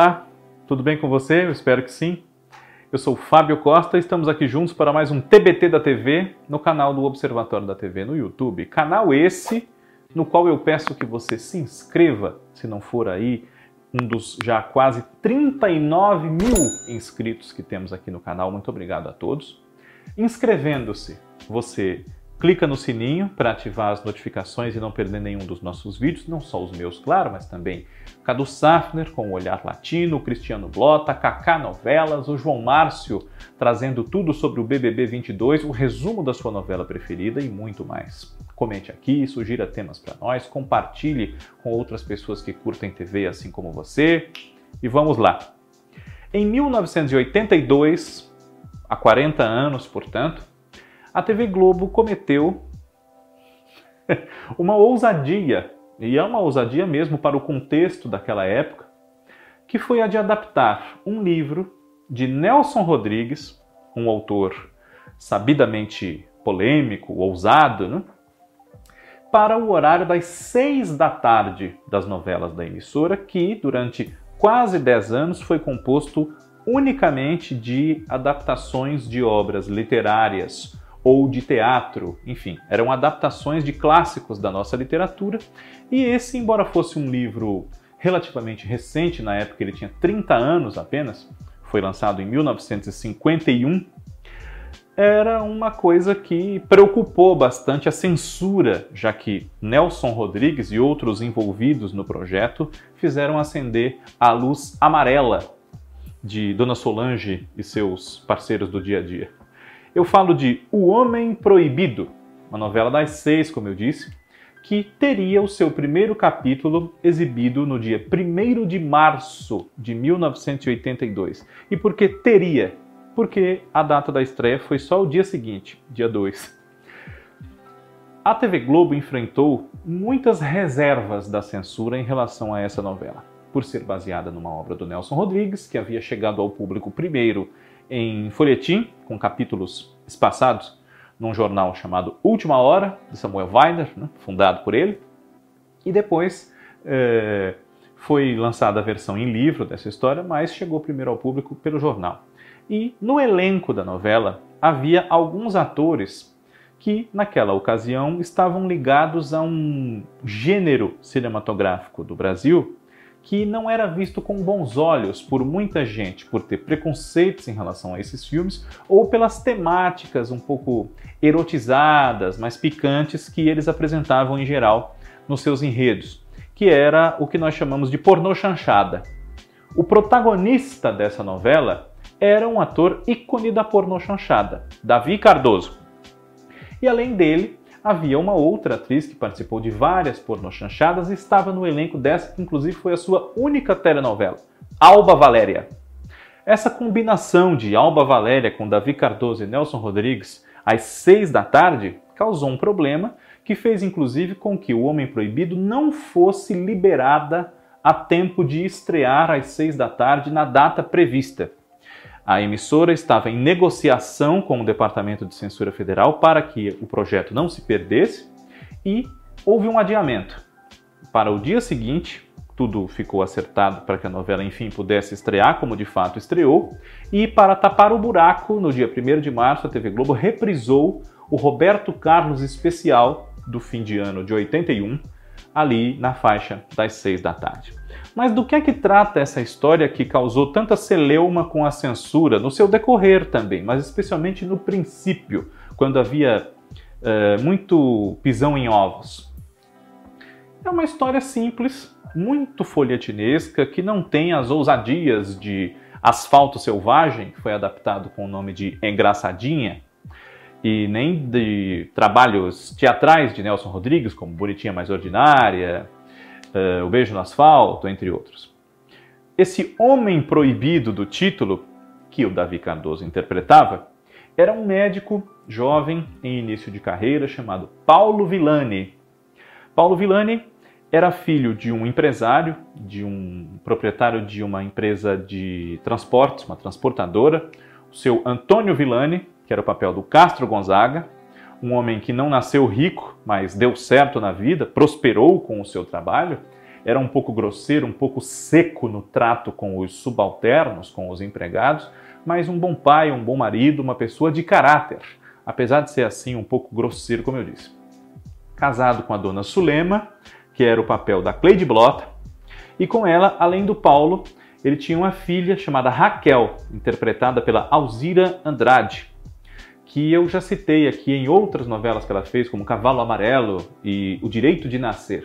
Olá, tudo bem com você? Eu espero que sim. Eu sou Fábio Costa e estamos aqui juntos para mais um TBT da TV no canal do Observatório da TV no YouTube. Canal esse no qual eu peço que você se inscreva, se não for aí um dos já quase 39 mil inscritos que temos aqui no canal. Muito obrigado a todos. Inscrevendo-se, você Clica no sininho para ativar as notificações e não perder nenhum dos nossos vídeos, não só os meus, claro, mas também Cadu Safner com o Olhar Latino, Cristiano Blota, Kaká Novelas, o João Márcio trazendo tudo sobre o BBB 22, o resumo da sua novela preferida e muito mais. Comente aqui, sugira temas para nós, compartilhe com outras pessoas que curtem TV assim como você e vamos lá. Em 1982, há 40 anos, portanto, a TV Globo cometeu uma ousadia, e é uma ousadia mesmo para o contexto daquela época, que foi a de adaptar um livro de Nelson Rodrigues, um autor sabidamente polêmico, ousado, né? para o horário das seis da tarde das novelas da emissora, que durante quase dez anos foi composto unicamente de adaptações de obras literárias ou de teatro, enfim, eram adaptações de clássicos da nossa literatura. E esse, embora fosse um livro relativamente recente, na época ele tinha 30 anos apenas, foi lançado em 1951, era uma coisa que preocupou bastante a censura, já que Nelson Rodrigues e outros envolvidos no projeto fizeram acender a luz amarela de Dona Solange e seus parceiros do dia a dia. Eu falo de O Homem Proibido, uma novela das seis, como eu disse, que teria o seu primeiro capítulo exibido no dia 1 de março de 1982. E por que teria? Porque a data da estreia foi só o dia seguinte, dia 2. A TV Globo enfrentou muitas reservas da censura em relação a essa novela, por ser baseada numa obra do Nelson Rodrigues, que havia chegado ao público primeiro em folhetim, com capítulos espaçados, num jornal chamado Última Hora, de Samuel Weiner, né, fundado por ele. E depois é, foi lançada a versão em livro dessa história, mas chegou primeiro ao público pelo jornal. E no elenco da novela havia alguns atores que, naquela ocasião, estavam ligados a um gênero cinematográfico do Brasil que não era visto com bons olhos por muita gente por ter preconceitos em relação a esses filmes ou pelas temáticas um pouco erotizadas, mais picantes que eles apresentavam em geral nos seus enredos, que era o que nós chamamos de pornô chanchada. O protagonista dessa novela era um ator ícone da pornô chanchada, Davi Cardoso. E além dele, havia uma outra atriz que participou de várias pornochanchadas e estava no elenco dessa que inclusive foi a sua única telenovela, Alba Valéria. Essa combinação de Alba Valéria com Davi Cardoso e Nelson Rodrigues às seis da tarde causou um problema que fez inclusive com que O Homem Proibido não fosse liberada a tempo de estrear às seis da tarde na data prevista. A emissora estava em negociação com o Departamento de Censura Federal para que o projeto não se perdesse e houve um adiamento. Para o dia seguinte, tudo ficou acertado para que a novela enfim pudesse estrear, como de fato estreou, e para tapar o buraco, no dia 1 de março, a TV Globo reprisou o Roberto Carlos especial do fim de ano de 81, ali na faixa das 6 da tarde. Mas do que é que trata essa história que causou tanta celeuma com a censura, no seu decorrer também, mas especialmente no princípio, quando havia uh, muito pisão em ovos? É uma história simples, muito folhetinesca, que não tem as ousadias de Asfalto Selvagem, que foi adaptado com o nome de Engraçadinha, e nem de trabalhos teatrais de Nelson Rodrigues, como Bonitinha Mais Ordinária, uh, O Beijo no Asfalto, entre outros. Esse homem proibido do título, que o Davi Cardoso interpretava, era um médico jovem em início de carreira chamado Paulo Villani. Paulo Villani era filho de um empresário, de um proprietário de uma empresa de transportes, uma transportadora, o seu Antônio Villani, que era o papel do Castro Gonzaga, um homem que não nasceu rico, mas deu certo na vida, prosperou com o seu trabalho, era um pouco grosseiro, um pouco seco no trato com os subalternos, com os empregados, mas um bom pai, um bom marido, uma pessoa de caráter, apesar de ser assim um pouco grosseiro, como eu disse. Casado com a dona Sulema, que era o papel da Cleide Blota, e com ela, além do Paulo, ele tinha uma filha chamada Raquel, interpretada pela Alzira Andrade, que eu já citei aqui em outras novelas que ela fez, como Cavalo Amarelo e O Direito de Nascer.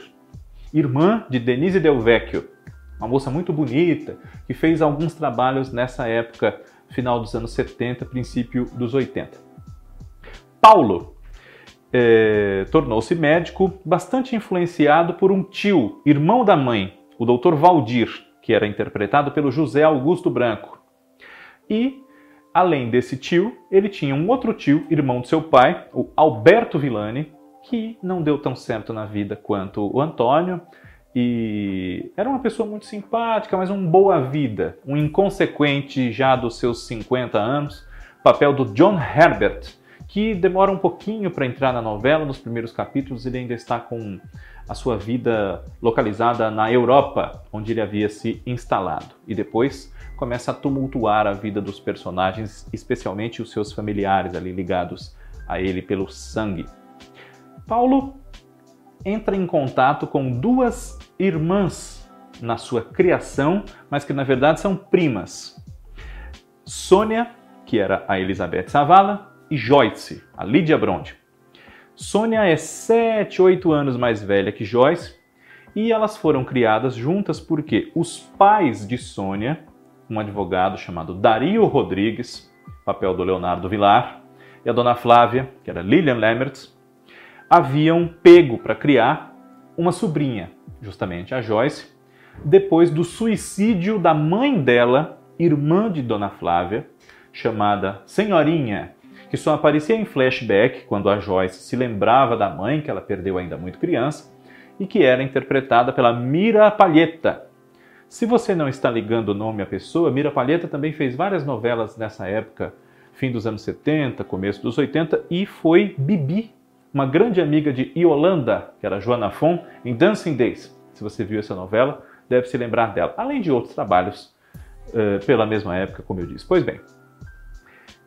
Irmã de Denise Del Vecchio, uma moça muito bonita, que fez alguns trabalhos nessa época, final dos anos 70, princípio dos 80. Paulo é, tornou-se médico bastante influenciado por um tio, irmão da mãe, o Dr. Valdir, que era interpretado pelo José Augusto Branco. E Além desse tio, ele tinha um outro tio, irmão de seu pai, o Alberto Villani, que não deu tão certo na vida quanto o Antônio. E era uma pessoa muito simpática, mas um boa vida, um inconsequente já dos seus 50 anos. Papel do John Herbert, que demora um pouquinho para entrar na novela, nos primeiros capítulos ele ainda está com a sua vida localizada na Europa, onde ele havia se instalado. E depois começa a tumultuar a vida dos personagens, especialmente os seus familiares ali ligados a ele pelo sangue. Paulo entra em contato com duas irmãs na sua criação, mas que na verdade são primas. Sônia, que era a Elizabeth Savala, e Joyce, a Lídia Bronte. Sônia é 7, 8 anos mais velha que Joyce e elas foram criadas juntas porque os pais de Sônia um advogado chamado Dario Rodrigues, papel do Leonardo Vilar, e a dona Flávia, que era Lilian Lemmertz, haviam pego para criar uma sobrinha, justamente a Joyce, depois do suicídio da mãe dela, irmã de Dona Flávia, chamada Senhorinha, que só aparecia em flashback quando a Joyce se lembrava da mãe, que ela perdeu ainda muito criança, e que era interpretada pela Mira Palheta, se você não está ligando o nome à pessoa, Mira Palheta também fez várias novelas nessa época, fim dos anos 70, começo dos 80, e foi Bibi, uma grande amiga de Yolanda, que era Joana Fon, em Dancing Days. Se você viu essa novela, deve se lembrar dela, além de outros trabalhos uh, pela mesma época, como eu disse. Pois bem,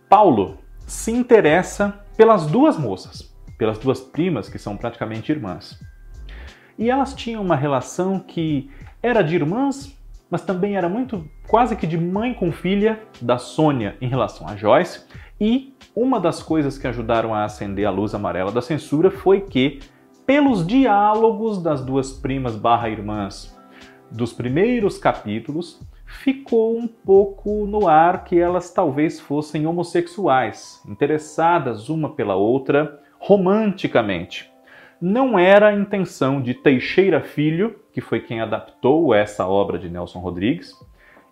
Paulo se interessa pelas duas moças, pelas duas primas, que são praticamente irmãs. E elas tinham uma relação que era de irmãs, mas também era muito quase que de mãe com filha da Sônia em relação a Joyce. E uma das coisas que ajudaram a acender a luz amarela da censura foi que, pelos diálogos das duas primas barra irmãs dos primeiros capítulos, ficou um pouco no ar que elas talvez fossem homossexuais, interessadas uma pela outra romanticamente. Não era a intenção de Teixeira Filho que foi quem adaptou essa obra de Nelson Rodrigues.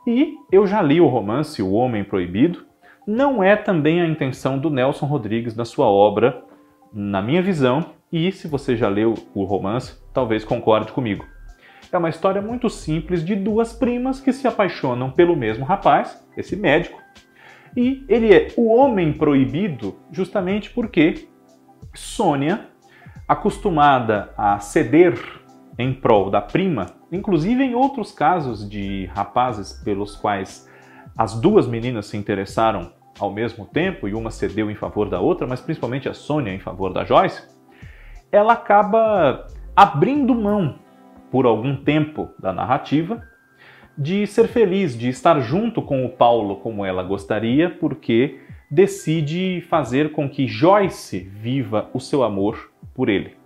E eu já li o romance O Homem Proibido. Não é também a intenção do Nelson Rodrigues na sua obra, na minha visão, e se você já leu o romance, talvez concorde comigo. É uma história muito simples de duas primas que se apaixonam pelo mesmo rapaz, esse médico, e ele é o homem proibido justamente porque Sônia, acostumada a ceder em prol da prima, inclusive em outros casos de rapazes pelos quais as duas meninas se interessaram ao mesmo tempo e uma cedeu em favor da outra, mas principalmente a Sônia em favor da Joyce, ela acaba abrindo mão por algum tempo da narrativa de ser feliz, de estar junto com o Paulo como ela gostaria, porque decide fazer com que Joyce viva o seu amor por ele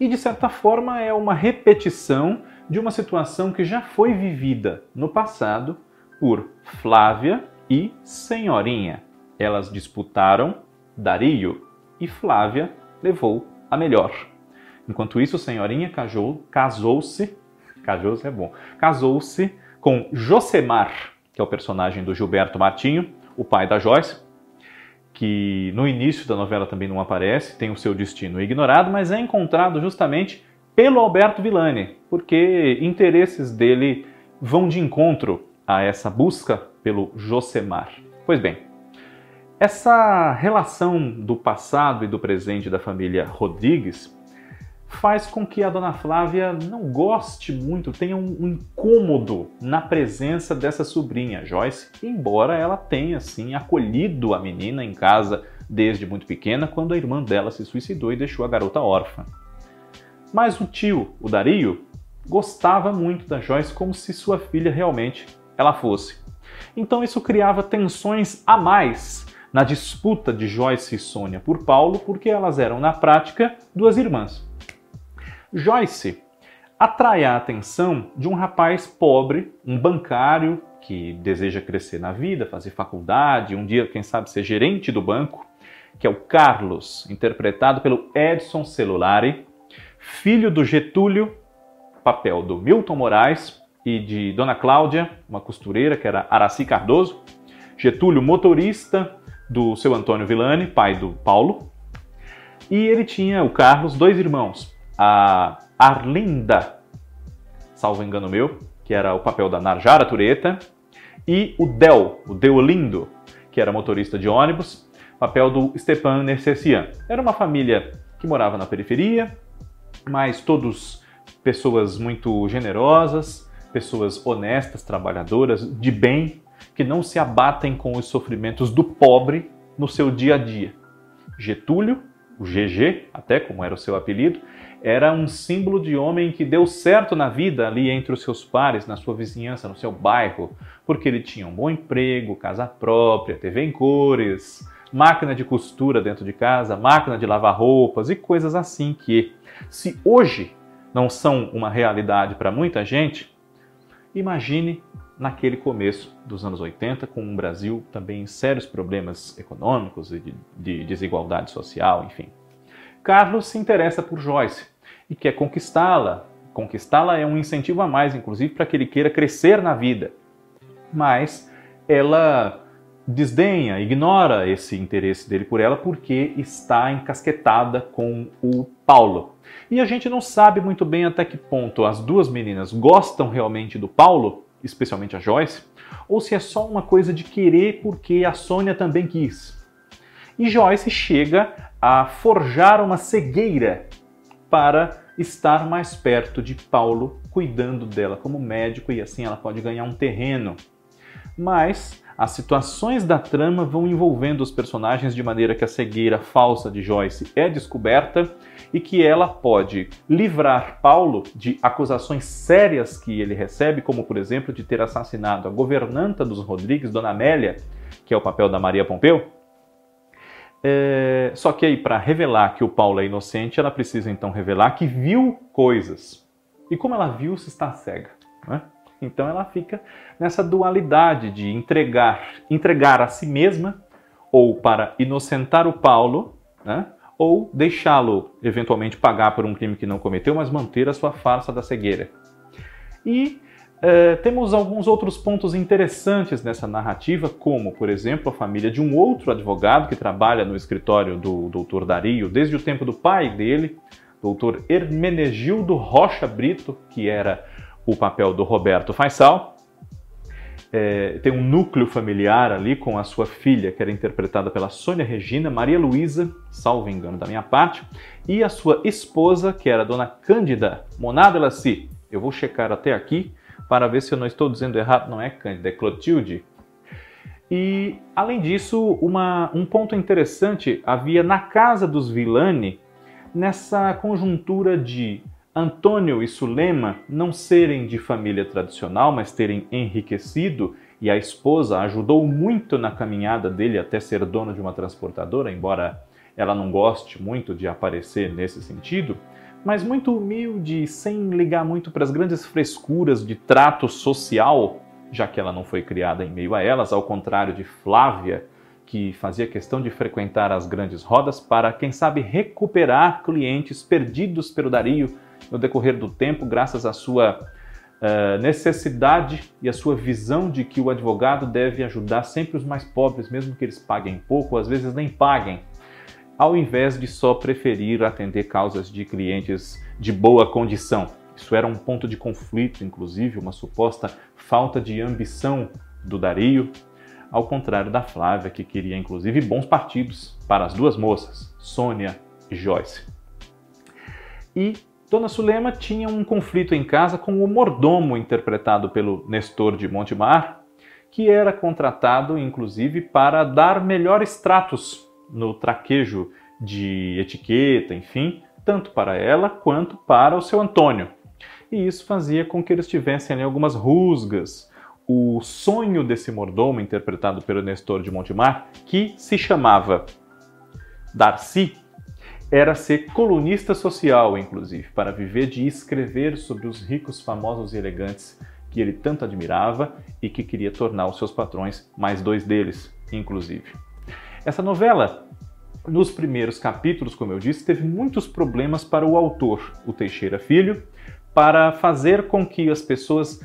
e de certa forma é uma repetição de uma situação que já foi vivida no passado por Flávia e Senhorinha. Elas disputaram Dario e Flávia levou a melhor. Enquanto isso, Senhorinha casou-se, casou-se é bom, casou-se com Josemar, que é o personagem do Gilberto Martinho, o pai da Joyce, que no início da novela também não aparece, tem o seu destino ignorado, mas é encontrado justamente pelo Alberto Villani, porque interesses dele vão de encontro a essa busca pelo Josemar. Pois bem, essa relação do passado e do presente da família Rodrigues faz com que a dona Flávia não goste muito, tenha um, incômodo na presença dessa sobrinha, Joyce, embora ela tenha, sim, acolhido a menina em casa desde muito pequena, quando a irmã dela se suicidou e deixou a garota órfã. Mas o tio, o Dario, gostava muito da Joyce como se sua filha realmente ela fosse. Então isso criava tensões a mais na disputa de Joyce e Sônia por Paulo, porque elas eram, na prática, duas irmãs. Joyce atrai a atenção de um rapaz pobre, um bancário que deseja crescer na vida, fazer faculdade, um dia, quem sabe, ser gerente do banco, que é o Carlos, interpretado pelo Edson Celulari, filho do Getúlio, papel do Milton Moraes, e de Dona Cláudia, uma costureira, que era Araci Cardoso, Getúlio, motorista do seu Antônio Villani, pai do Paulo, e ele tinha, o Carlos, dois irmãos, a Arlinda, salvo engano meu, que era o papel da Narjara Tureta, e o Del, o Deolindo, que era motorista de ônibus, papel do Stepan Nercessian. Era uma família que morava na periferia, mas todos pessoas muito generosas, pessoas honestas, trabalhadoras, de bem, que não se abatem com os sofrimentos do pobre no seu dia a dia. Getúlio, o GG, até como era o seu apelido, era um símbolo de homem que deu certo na vida ali entre os seus pares, na sua vizinhança, no seu bairro, porque ele tinha um bom emprego, casa própria, TV em cores, máquina de costura dentro de casa, máquina de lavar roupas e coisas assim que, se hoje não são uma realidade para muita gente, imagine naquele começo dos anos 80, com um Brasil também em sérios problemas econômicos e de, de desigualdade social, enfim. Carlos se interessa por Joyce e quer conquistá-la. Conquistá-la é um incentivo a mais, inclusive, para que ele queira crescer na vida. Mas ela desdenha, ignora esse interesse dele por ela porque está encasquetada com o Paulo. E a gente não sabe muito bem até que ponto as duas meninas gostam realmente do Paulo, especialmente a Joyce, ou se é só uma coisa de querer porque a Sônia também quis. E Joyce chega a forjar uma cegueira para estar mais perto de Paulo, cuidando dela como médico e assim ela pode ganhar um terreno. Mas as situações da trama vão envolvendo os personagens de maneira que a cegueira falsa de Joyce é descoberta e que ela pode livrar Paulo de acusações sérias que ele recebe, como por exemplo de ter assassinado a governanta dos Rodrigues, Dona Amélia, que é o papel da Maria Pompeu, é, só que aí, para revelar que o Paulo é inocente, ela precisa então revelar que viu coisas. E como ela viu, se está cega. Né? Então ela fica nessa dualidade de entregar, entregar a si mesma, ou para inocentar o Paulo, né? ou deixá-lo eventualmente pagar por um crime que não cometeu, mas manter a sua farsa da cegueira. E é, temos alguns outros pontos interessantes nessa narrativa, como, por exemplo, a família de um outro advogado que trabalha no escritório do Dr. Dario desde o tempo do pai dele, Dr. Hermenegildo Rocha Brito, que era o papel do Roberto Faisal. É, tem um núcleo familiar ali com a sua filha, que era interpretada pela Sônia Regina, Maria Luísa, salvo engano da minha parte, e a sua esposa, que era a dona Cândida Monada Laci. Eu vou checar até aqui para ver se eu não estou dizendo errado, não é Cândida, é Clotilde. E, além disso, uma, um ponto interessante havia na casa dos Villani, nessa conjuntura de Antônio e Sulema não serem de família tradicional, mas terem enriquecido, e a esposa ajudou muito na caminhada dele até ser dona de uma transportadora, embora ela não goste muito de aparecer nesse sentido mas muito humilde, sem ligar muito para as grandes frescuras de trato social, já que ela não foi criada em meio a elas, ao contrário de Flávia, que fazia questão de frequentar as grandes rodas para, quem sabe, recuperar clientes perdidos pelo Dario no decorrer do tempo, graças à sua uh, necessidade e à sua visão de que o advogado deve ajudar sempre os mais pobres, mesmo que eles paguem pouco, às vezes nem paguem ao invés de só preferir atender causas de clientes de boa condição. Isso era um ponto de conflito, inclusive, uma suposta falta de ambição do Dario, ao contrário da Flávia, que queria inclusive bons partidos para as duas moças, Sônia e Joyce. e Dona Sulema tinha um conflito em casa com o mordomo interpretado pelo Nestor de Montemar, que era contratado inclusive para dar melhores tratos no traquejo de etiqueta, enfim, tanto para ela quanto para o seu Antônio. E isso fazia com que eles tivessem ali algumas rusgas. O sonho desse mordomo, interpretado pelo Nestor de Montemar, que se chamava Darcy, era ser colunista social, inclusive, para viver de escrever sobre os ricos, famosos e elegantes que ele tanto admirava e que queria tornar os seus patrões, mais dois deles, inclusive. Essa novela, nos primeiros capítulos, como eu disse, teve muitos problemas para o autor, o Teixeira Filho, para fazer com que as pessoas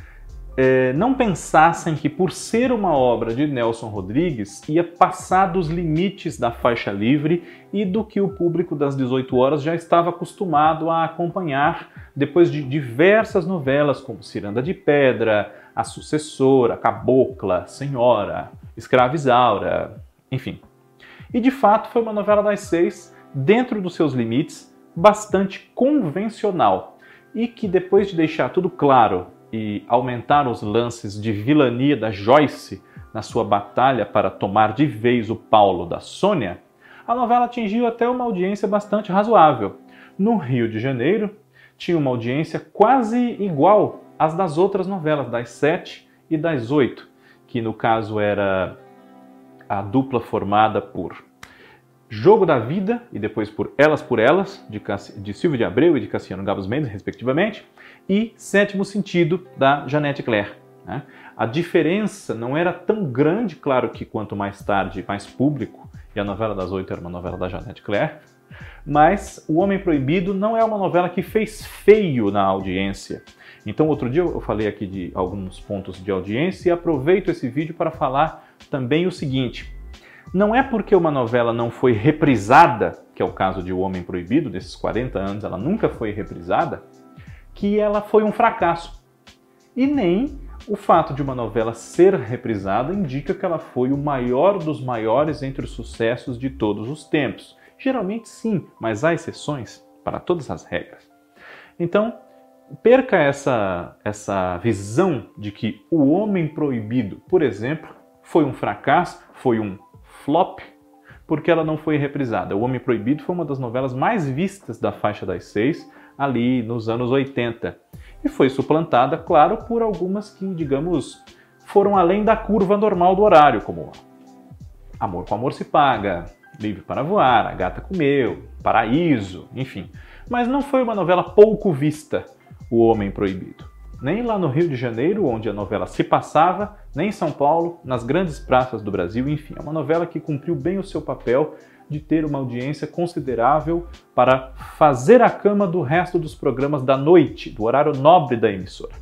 é, não pensassem que, por ser uma obra de Nelson Rodrigues, ia passar dos limites da faixa livre e do que o público das 18 horas já estava acostumado a acompanhar depois de diversas novelas como Ciranda de Pedra, A Sucessora, Cabocla, Senhora, Escravizaura, enfim. E de fato foi uma novela das seis, dentro dos seus limites, bastante convencional e que depois de deixar tudo claro e aumentar os lances de vilania da Joyce na sua batalha para tomar de vez o Paulo da Sônia, a novela atingiu até uma audiência bastante razoável. No Rio de Janeiro, tinha uma audiência quase igual às das outras novelas, das sete e das oito, que no caso era a dupla formada por Jogo da Vida e depois por Elas por Elas, de, de Silvio de Abreu e de Cassiano Gabos Mendes, respectivamente, e Sétimo Sentido, da Janete Claire. Né? A diferença não era tão grande, claro que quanto mais tarde, mais público, e a novela das oito era uma novela da Janete Claire, mas O Homem Proibido não é uma novela que fez feio na audiência. Então, outro dia eu falei aqui de alguns pontos de audiência e aproveito esse vídeo para falar também o seguinte: não é porque uma novela não foi reprisada, que é o caso de O Homem Proibido, desses 40 anos ela nunca foi reprisada, que ela foi um fracasso. E nem o fato de uma novela ser reprisada indica que ela foi o maior dos maiores entre os sucessos de todos os tempos. Geralmente sim, mas há exceções para todas as regras. Então, perca essa, essa visão de que O Homem Proibido, por exemplo, foi um fracasso, foi um flop porque ela não foi reprisada. O Homem Proibido foi uma das novelas mais vistas da faixa das seis ali nos anos 80 e foi suplantada, claro, por algumas que, digamos, foram além da curva normal do horário, como Amor com Amor se Paga, Livre para Voar, A Gata Comeu, Paraíso, enfim. Mas não foi uma novela pouco vista, O Homem Proibido nem lá no Rio de Janeiro, onde a novela se passava, nem em São Paulo, nas grandes praças do Brasil, enfim, é uma novela que cumpriu bem o seu papel de ter uma audiência considerável para fazer a cama do resto dos programas da noite, do horário nobre da emissora.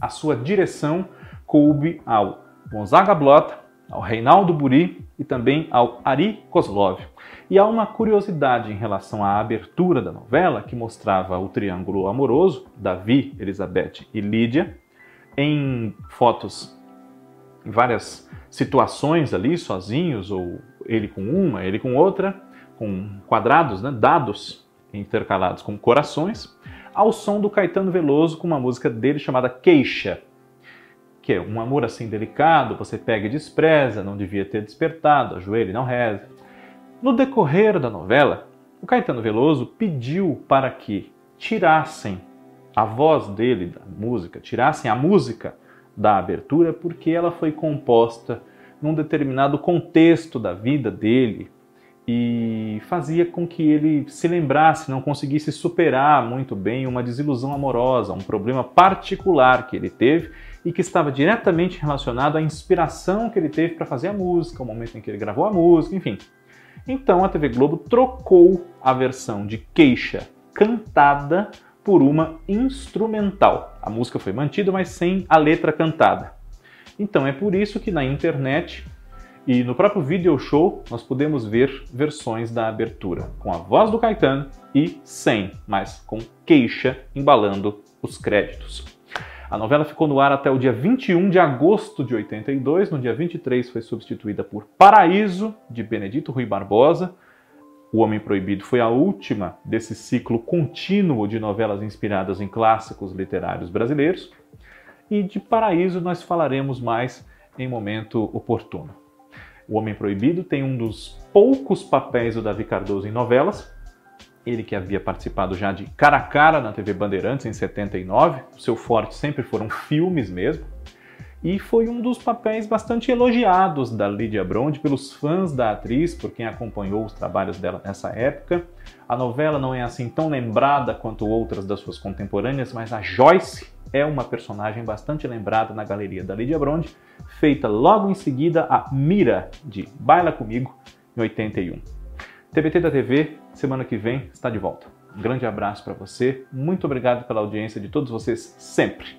A sua direção coube ao Gonzaga Blota, ao Reinaldo Buri e também ao Ari Kozlov. E há uma curiosidade em relação à abertura da novela, que mostrava o triângulo amoroso, Davi, Elizabeth e Lídia, em fotos, em várias situações ali, sozinhos, ou ele com uma, ele com outra, com quadrados, né, dados intercalados com corações, ao som do Caetano Veloso com uma música dele chamada Queixa, que é um amor assim delicado, você pega e despreza, não devia ter despertado, ajoelha e não reza. No decorrer da novela, o Caetano Veloso pediu para que tirassem a voz dele da música, tirassem a música da abertura, porque ela foi composta num determinado contexto da vida dele e fazia com que ele se lembrasse, não conseguisse superar muito bem uma desilusão amorosa, um problema particular que ele teve e que estava diretamente relacionado à inspiração que ele teve para fazer a música, o momento em que ele gravou a música, enfim. Então a TV Globo trocou a versão de queixa cantada por uma instrumental. A música foi mantida, mas sem a letra cantada. Então é por isso que na internet e no próprio video show nós podemos ver versões da abertura com a voz do Caetano e sem, mas com queixa embalando os créditos. A novela ficou no ar até o dia 21 de agosto de 82. No dia 23 foi substituída por Paraíso, de Benedito Rui Barbosa. O Homem Proibido foi a última desse ciclo contínuo de novelas inspiradas em clássicos literários brasileiros. E de Paraíso nós falaremos mais em momento oportuno. O Homem Proibido tem um dos poucos papéis do Davi Cardoso em novelas. Ele que havia participado já de Cara a Cara na TV Bandeirantes em 79. O seu forte sempre foram filmes mesmo e foi um dos papéis bastante elogiados da Lydia Brond pelos fãs da atriz, por quem acompanhou os trabalhos dela nessa época. A novela não é assim tão lembrada quanto outras das suas contemporâneas, mas a Joyce é uma personagem bastante lembrada na galeria da Lydia Brond, feita logo em seguida a Mira de Baila Comigo, em 81. TBT da TV, semana que vem, está de volta. Um grande abraço para você, muito obrigado pela audiência de todos vocês sempre.